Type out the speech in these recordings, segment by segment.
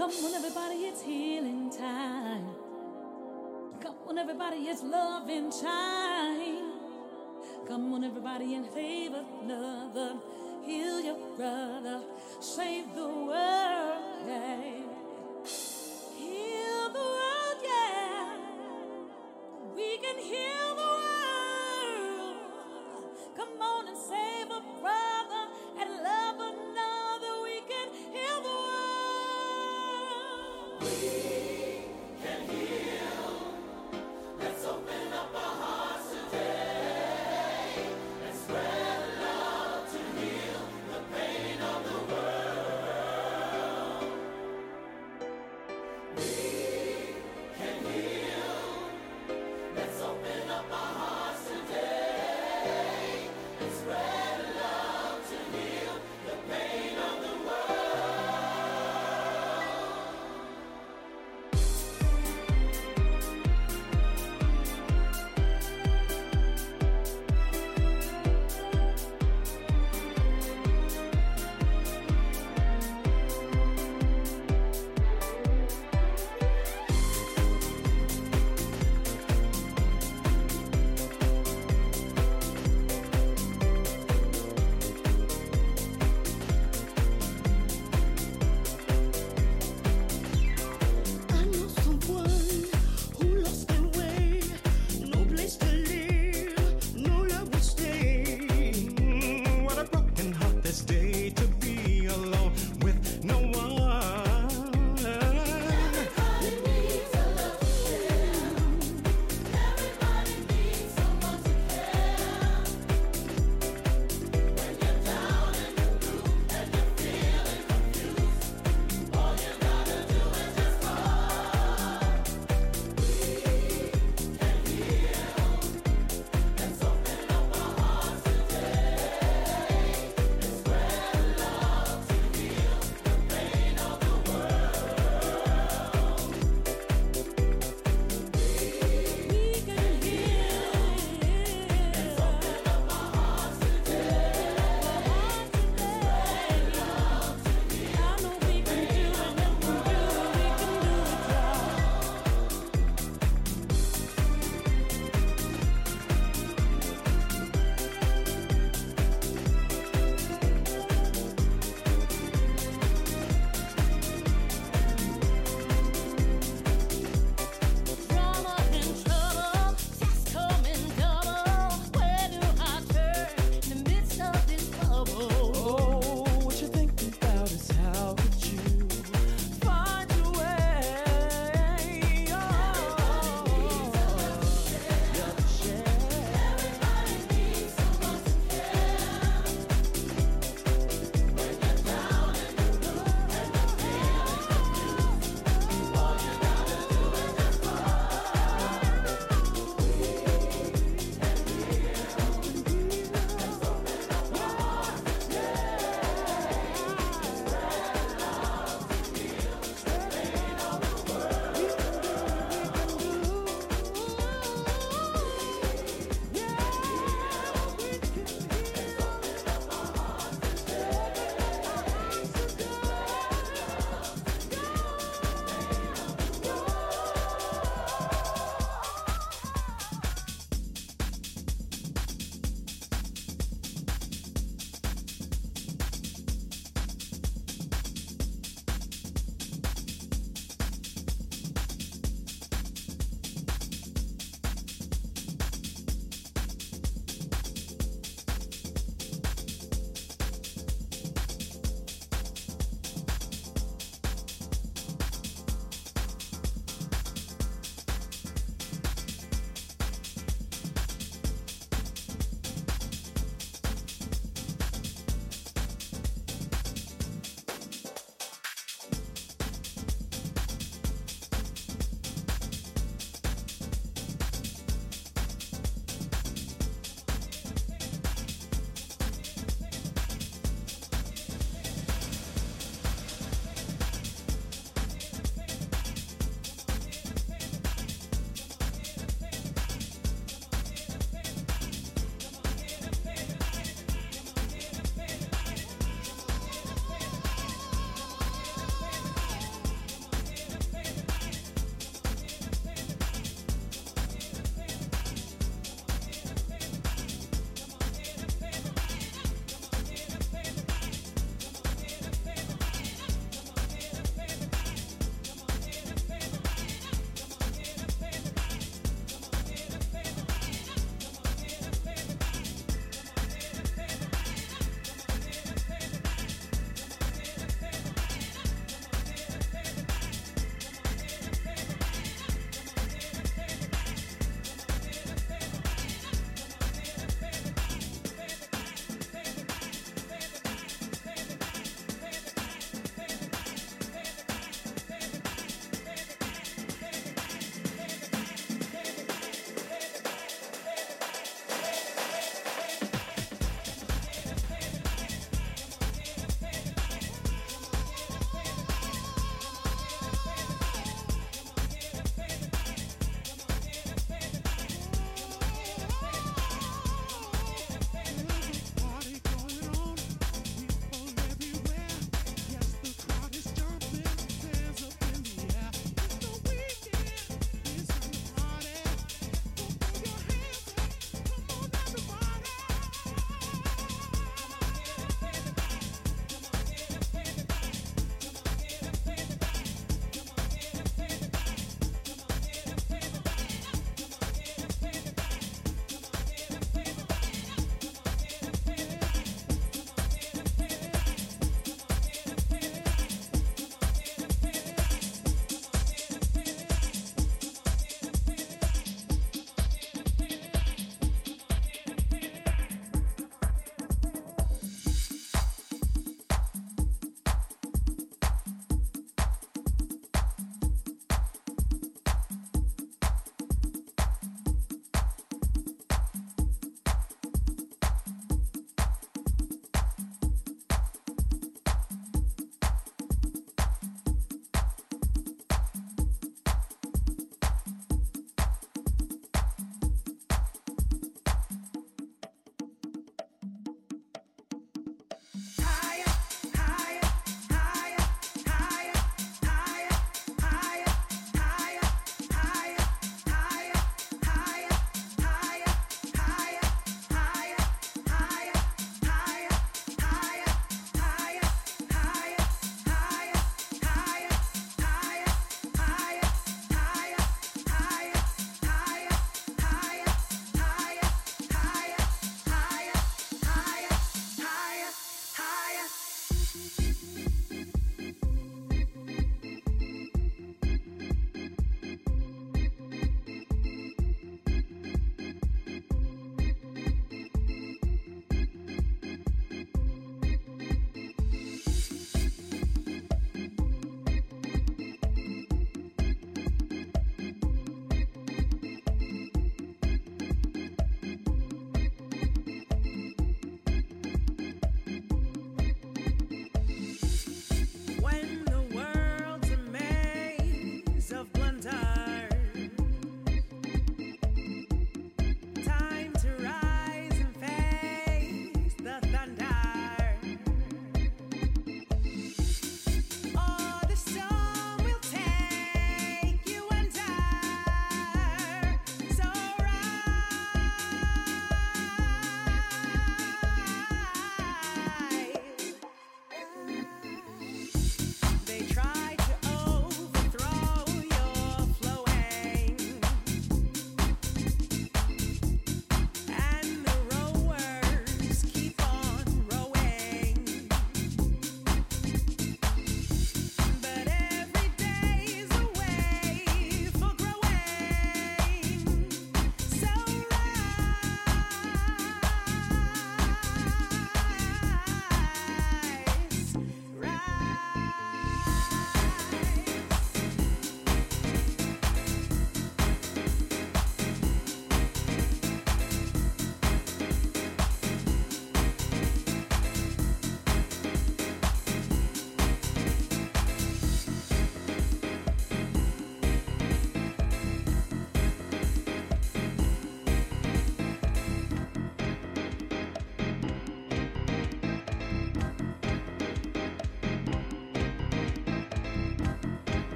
Come on, everybody, it's healing time. Come on, everybody, it's loving time. Come on, everybody, and save another. Heal your brother. Save the world.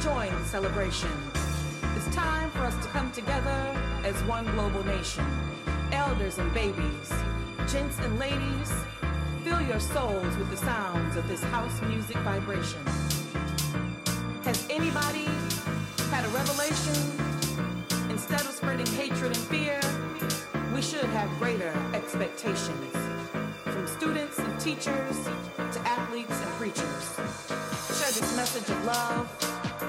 Celebration. It's time for us to come together as one global nation. Elders and babies, gents and ladies, fill your souls with the sounds of this house music vibration. Has anybody had a revelation? Instead of spreading hatred and fear, we should have greater expectations. From students and teachers to athletes and preachers. Share this message of love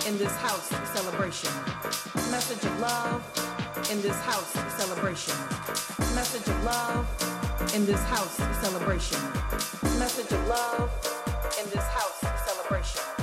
in this house celebration. Message of love in this house celebration. Message of love in this house celebration. Message of love in this house celebration.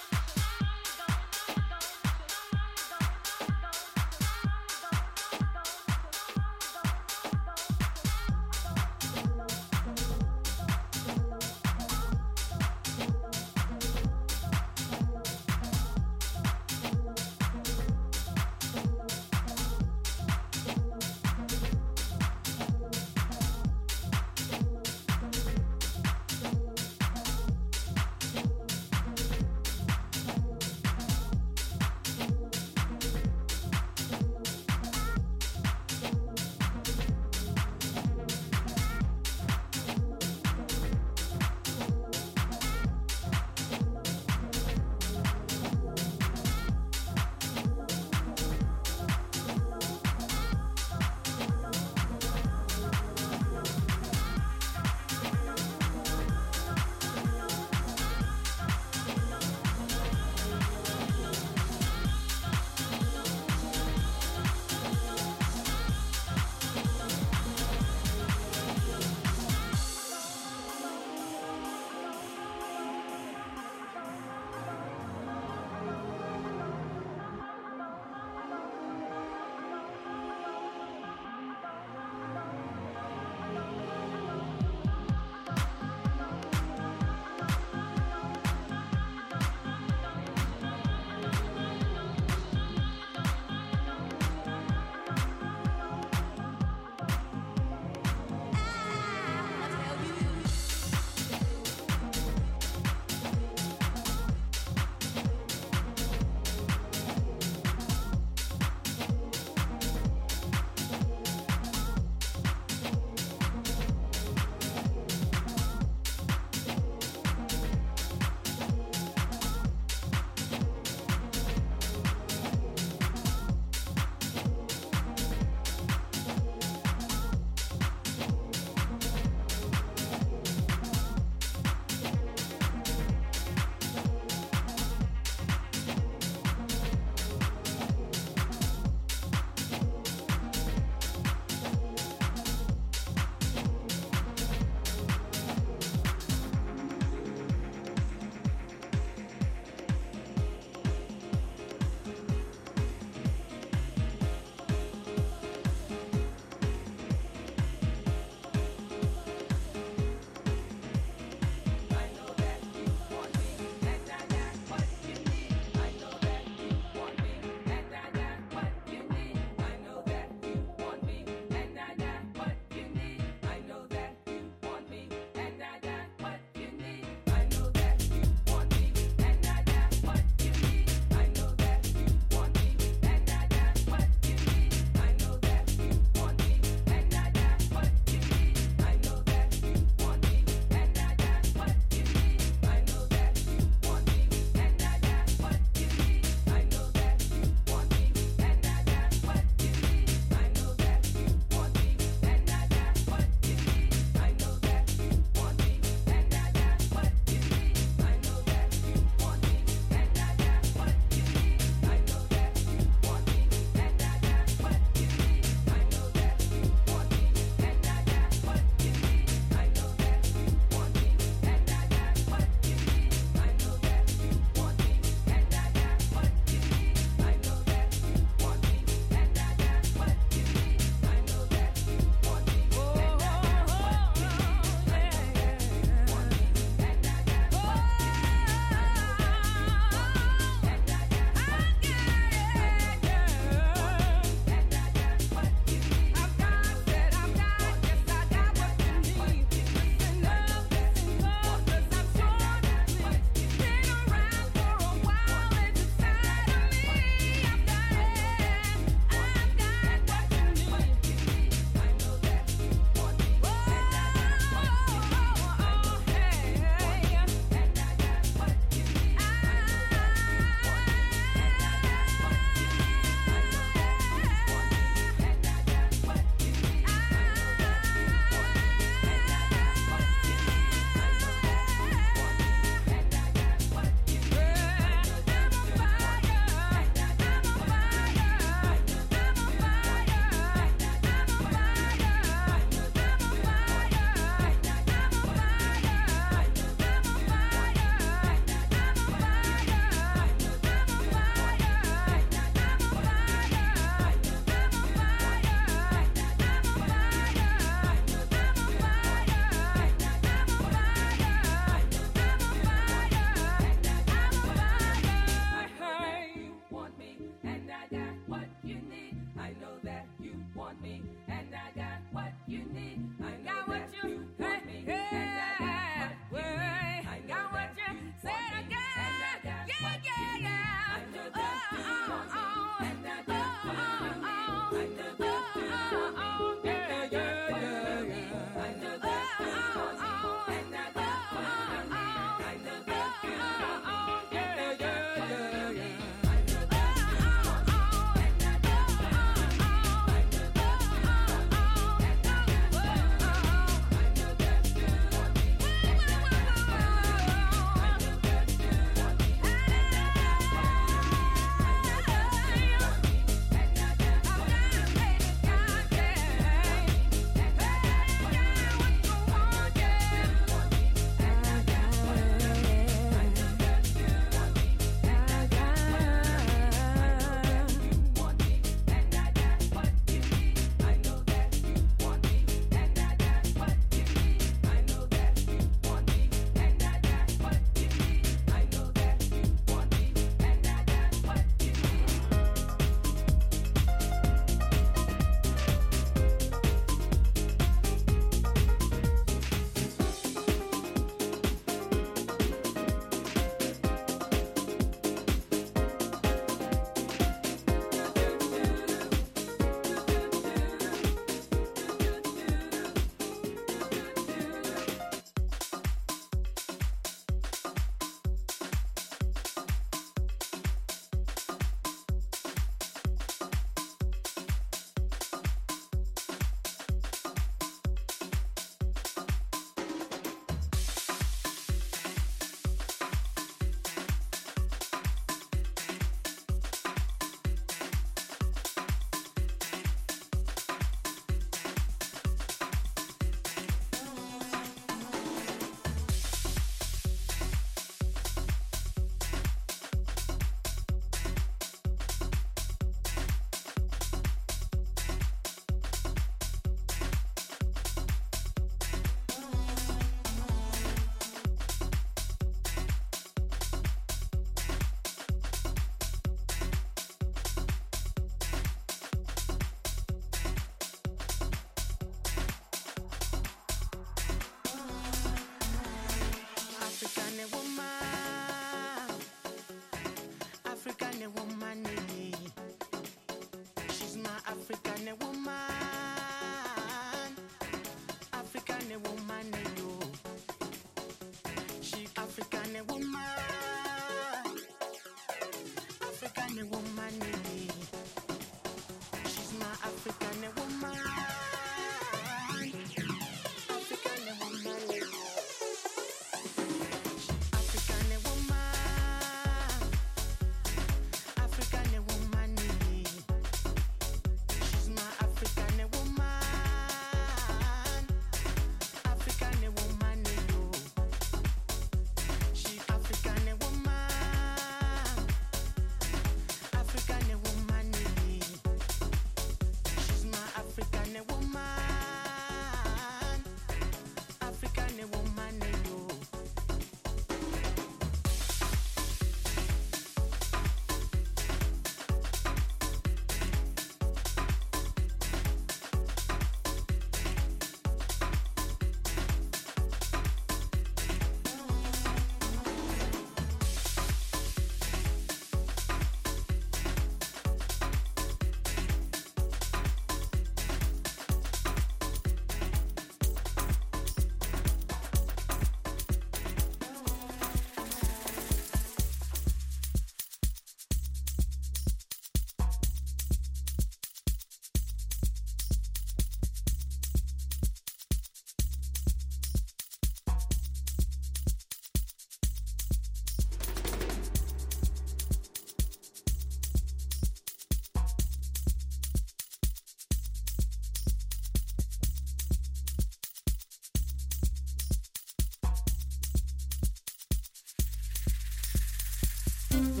Thank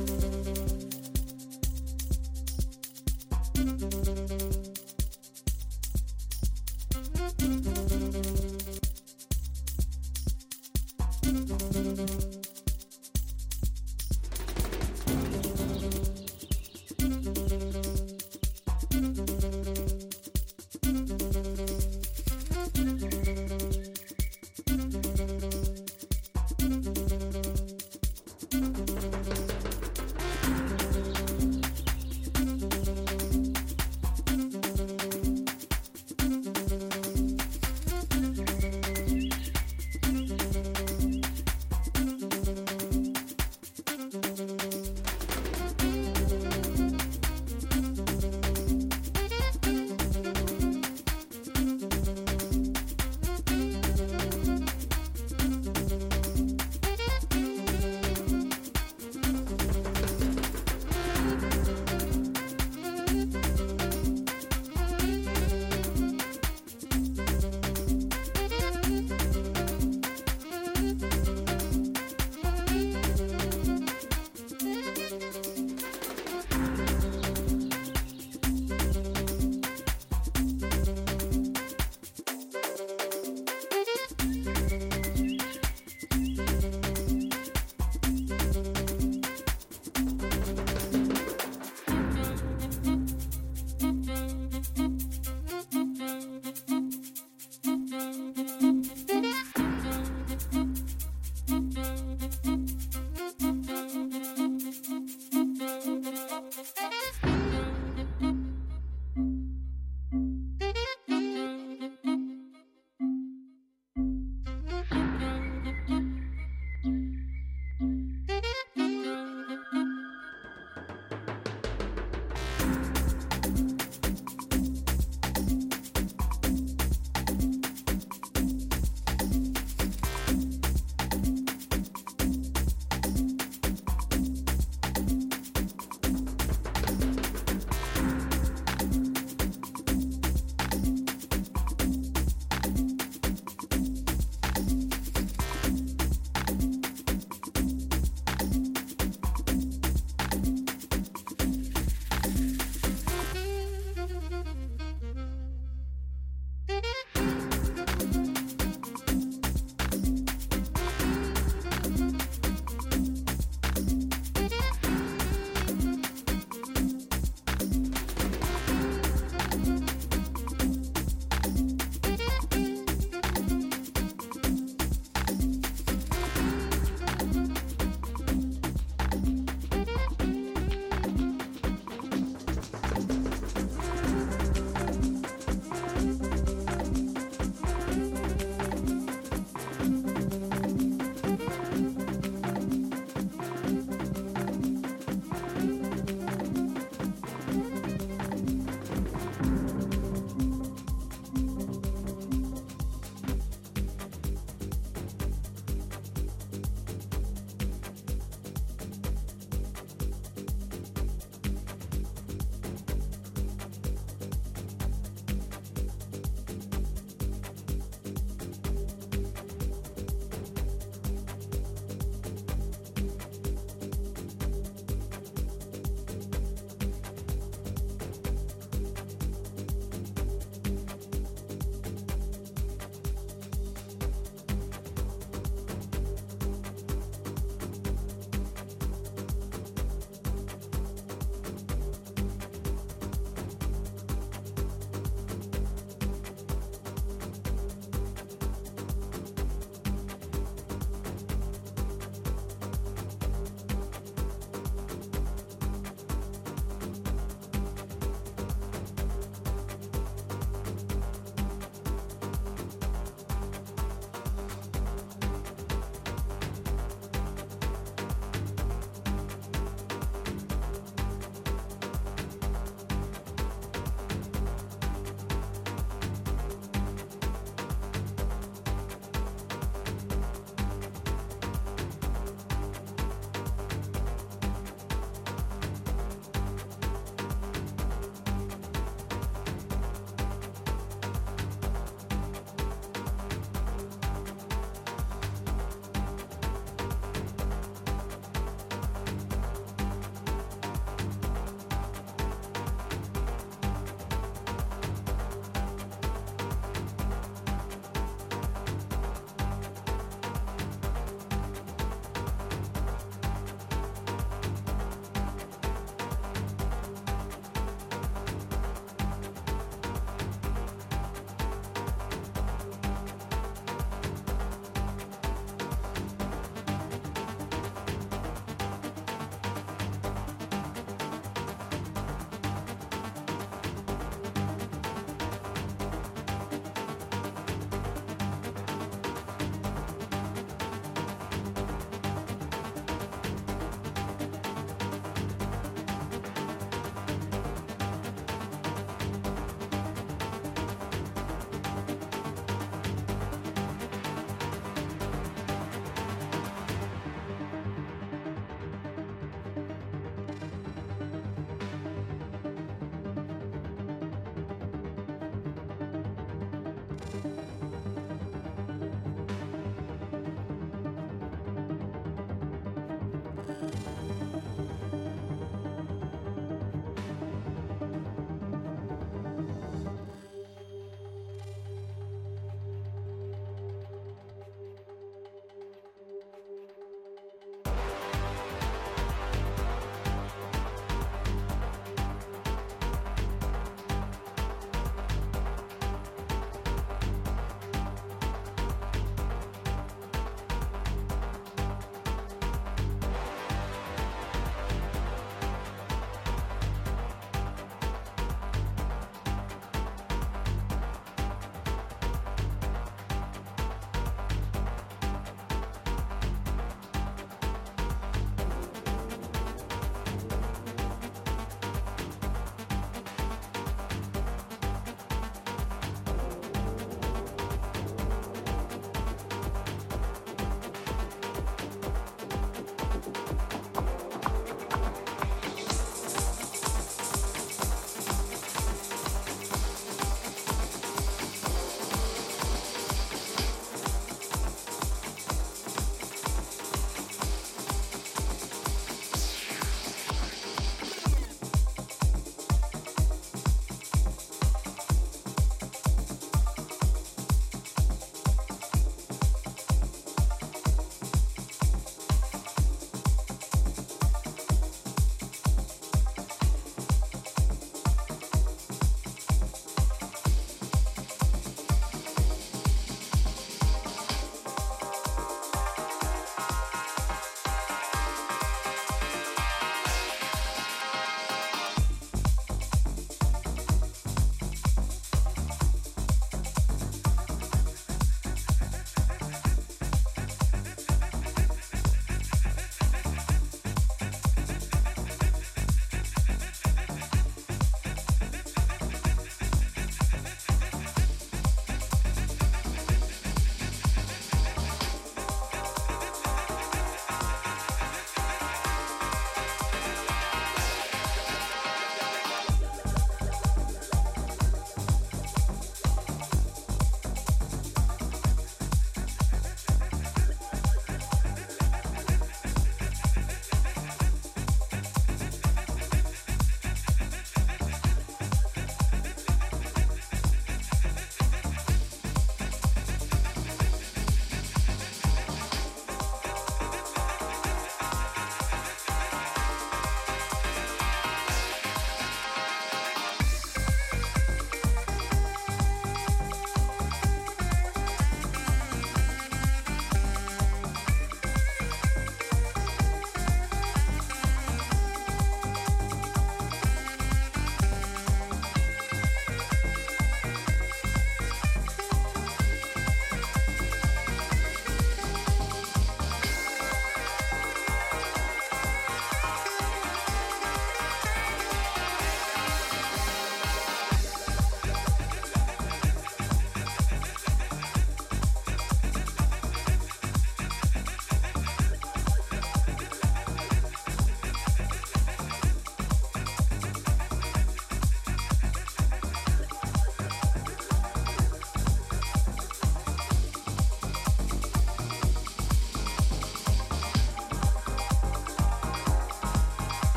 you.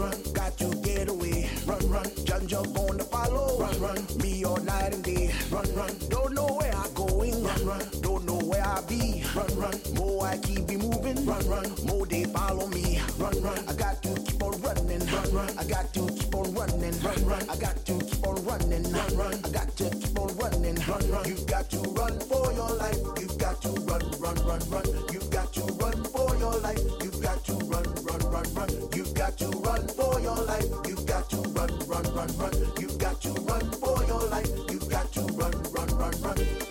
run, got to get away. Run, run, John Joe gonna follow. Run, run, me all night and day. Run, run. running. Run, run. I Got to keep on running. Run, run. You've got to run for your life. You've got to run, run, run, run. You've got to run for your life. You've got to run, run, run, run. You've got to run for your life. You've got to run, run, run, run. You've got to run for your life. You've got to run, run, run, run.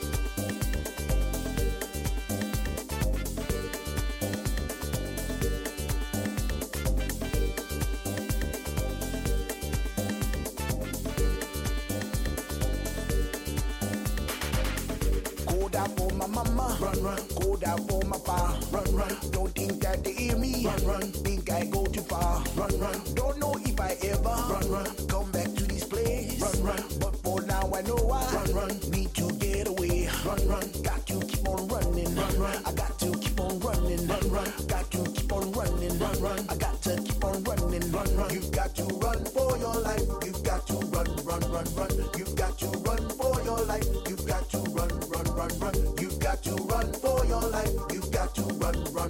mama. Run, run, go down for my bar. Run, run, don't think that they hear me. Run, run, think I go too far. Run, run, don't know if I ever. Run, run, come back to this place. Run, run, but for now I know I. Run, run, need to get away. Run, run, got to keep on running. Run, run, I got to keep on running. Run, run, got to keep on running. Run, run, I got to keep on running. Run, run, you got to run for your life. You got to run, run, run, run. You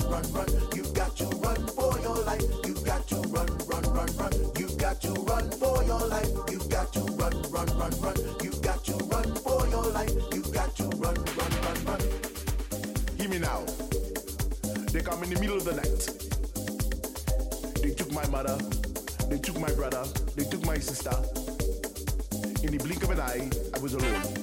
run, run. You got to run for your life. You got to run, run, run, run. You got to run for your life. You got to run, run, run, run. You got to run for your life. You got to run, run, run, run. Hear me now. They come in the middle of the night. They took my mother. They took my brother. They took my sister. in the blink of an eye, I was alone.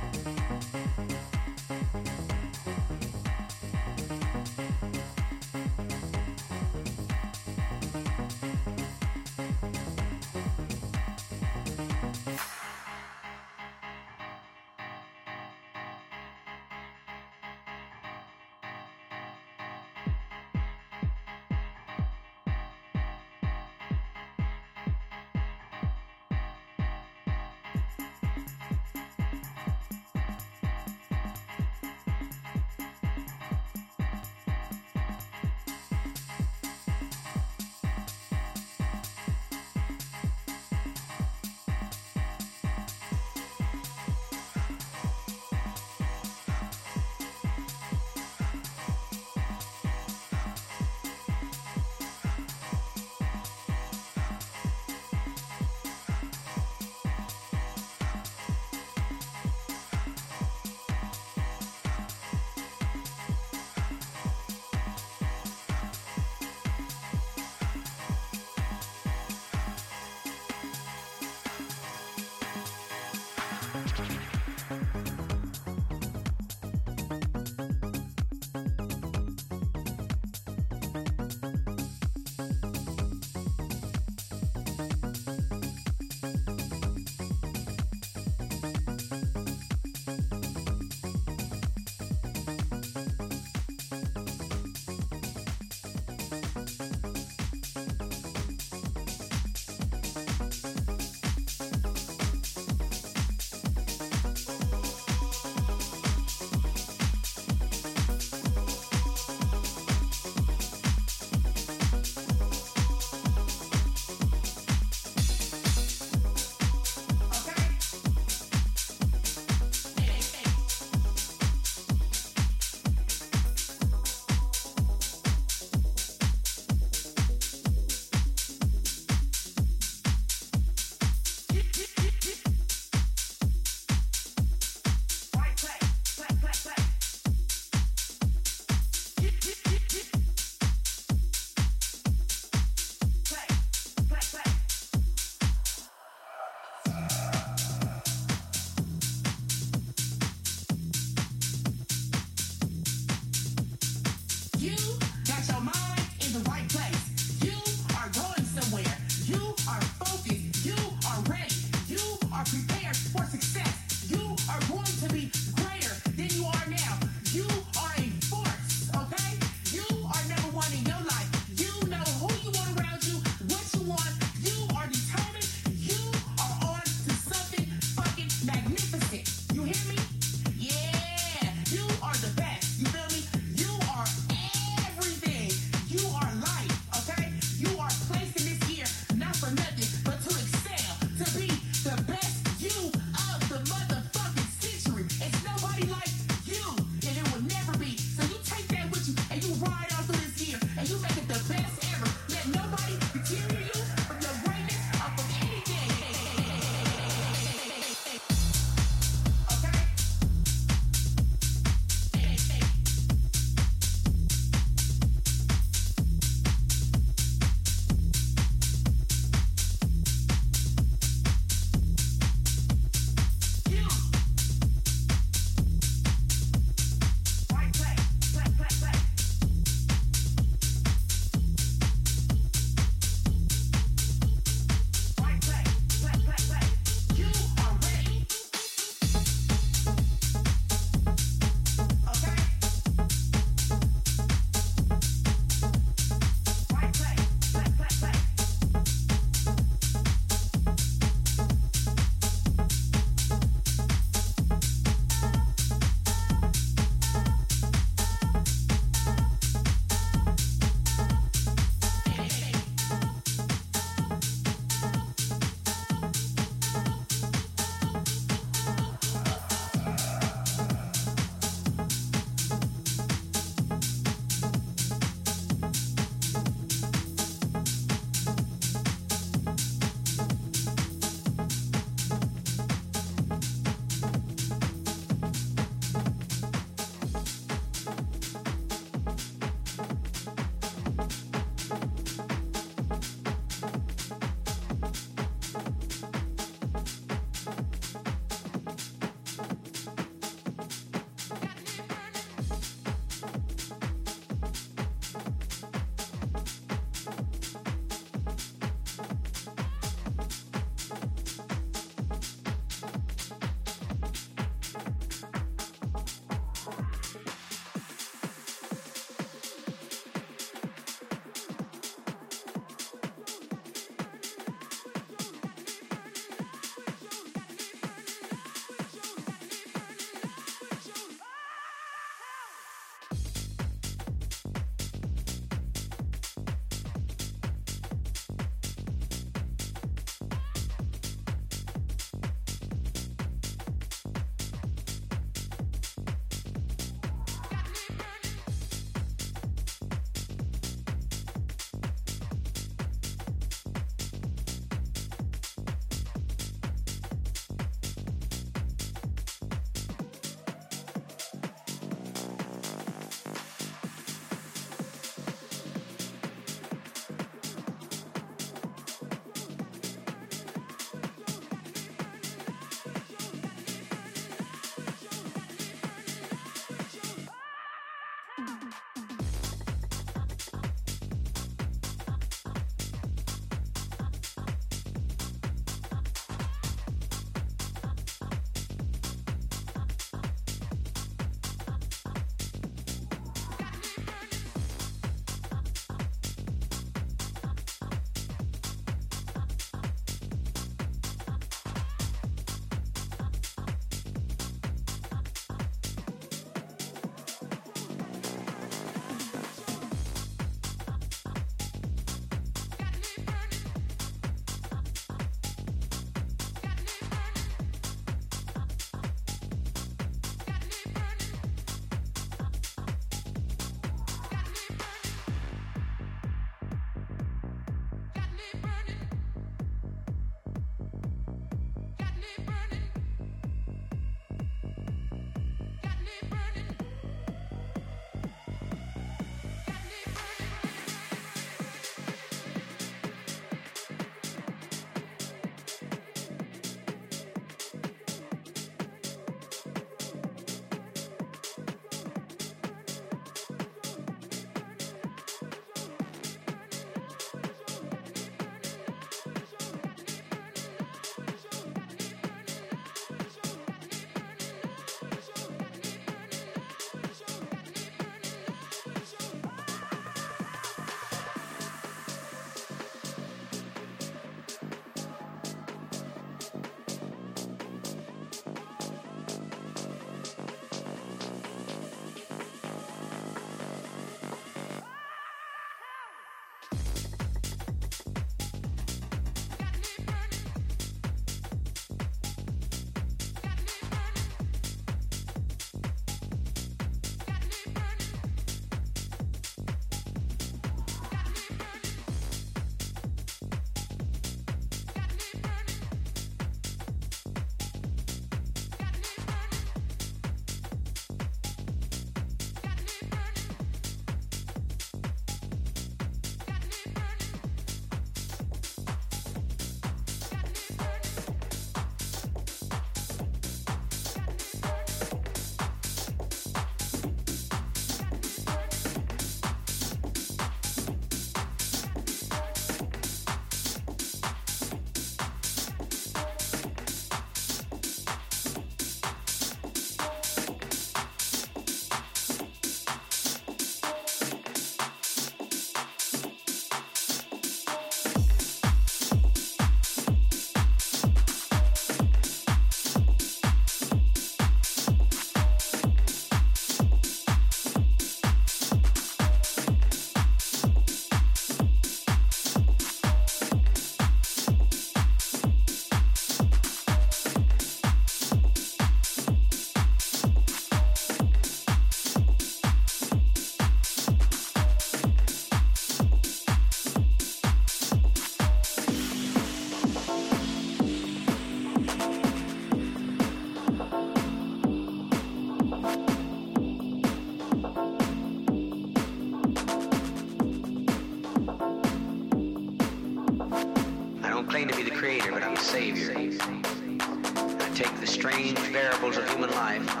claim to be the creator, but I'm the savior. I take the strange variables of human life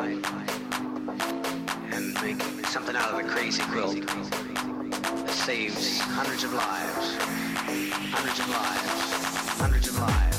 and make something out of a crazy quilt that saves hundreds of lives, hundreds of lives, hundreds of lives.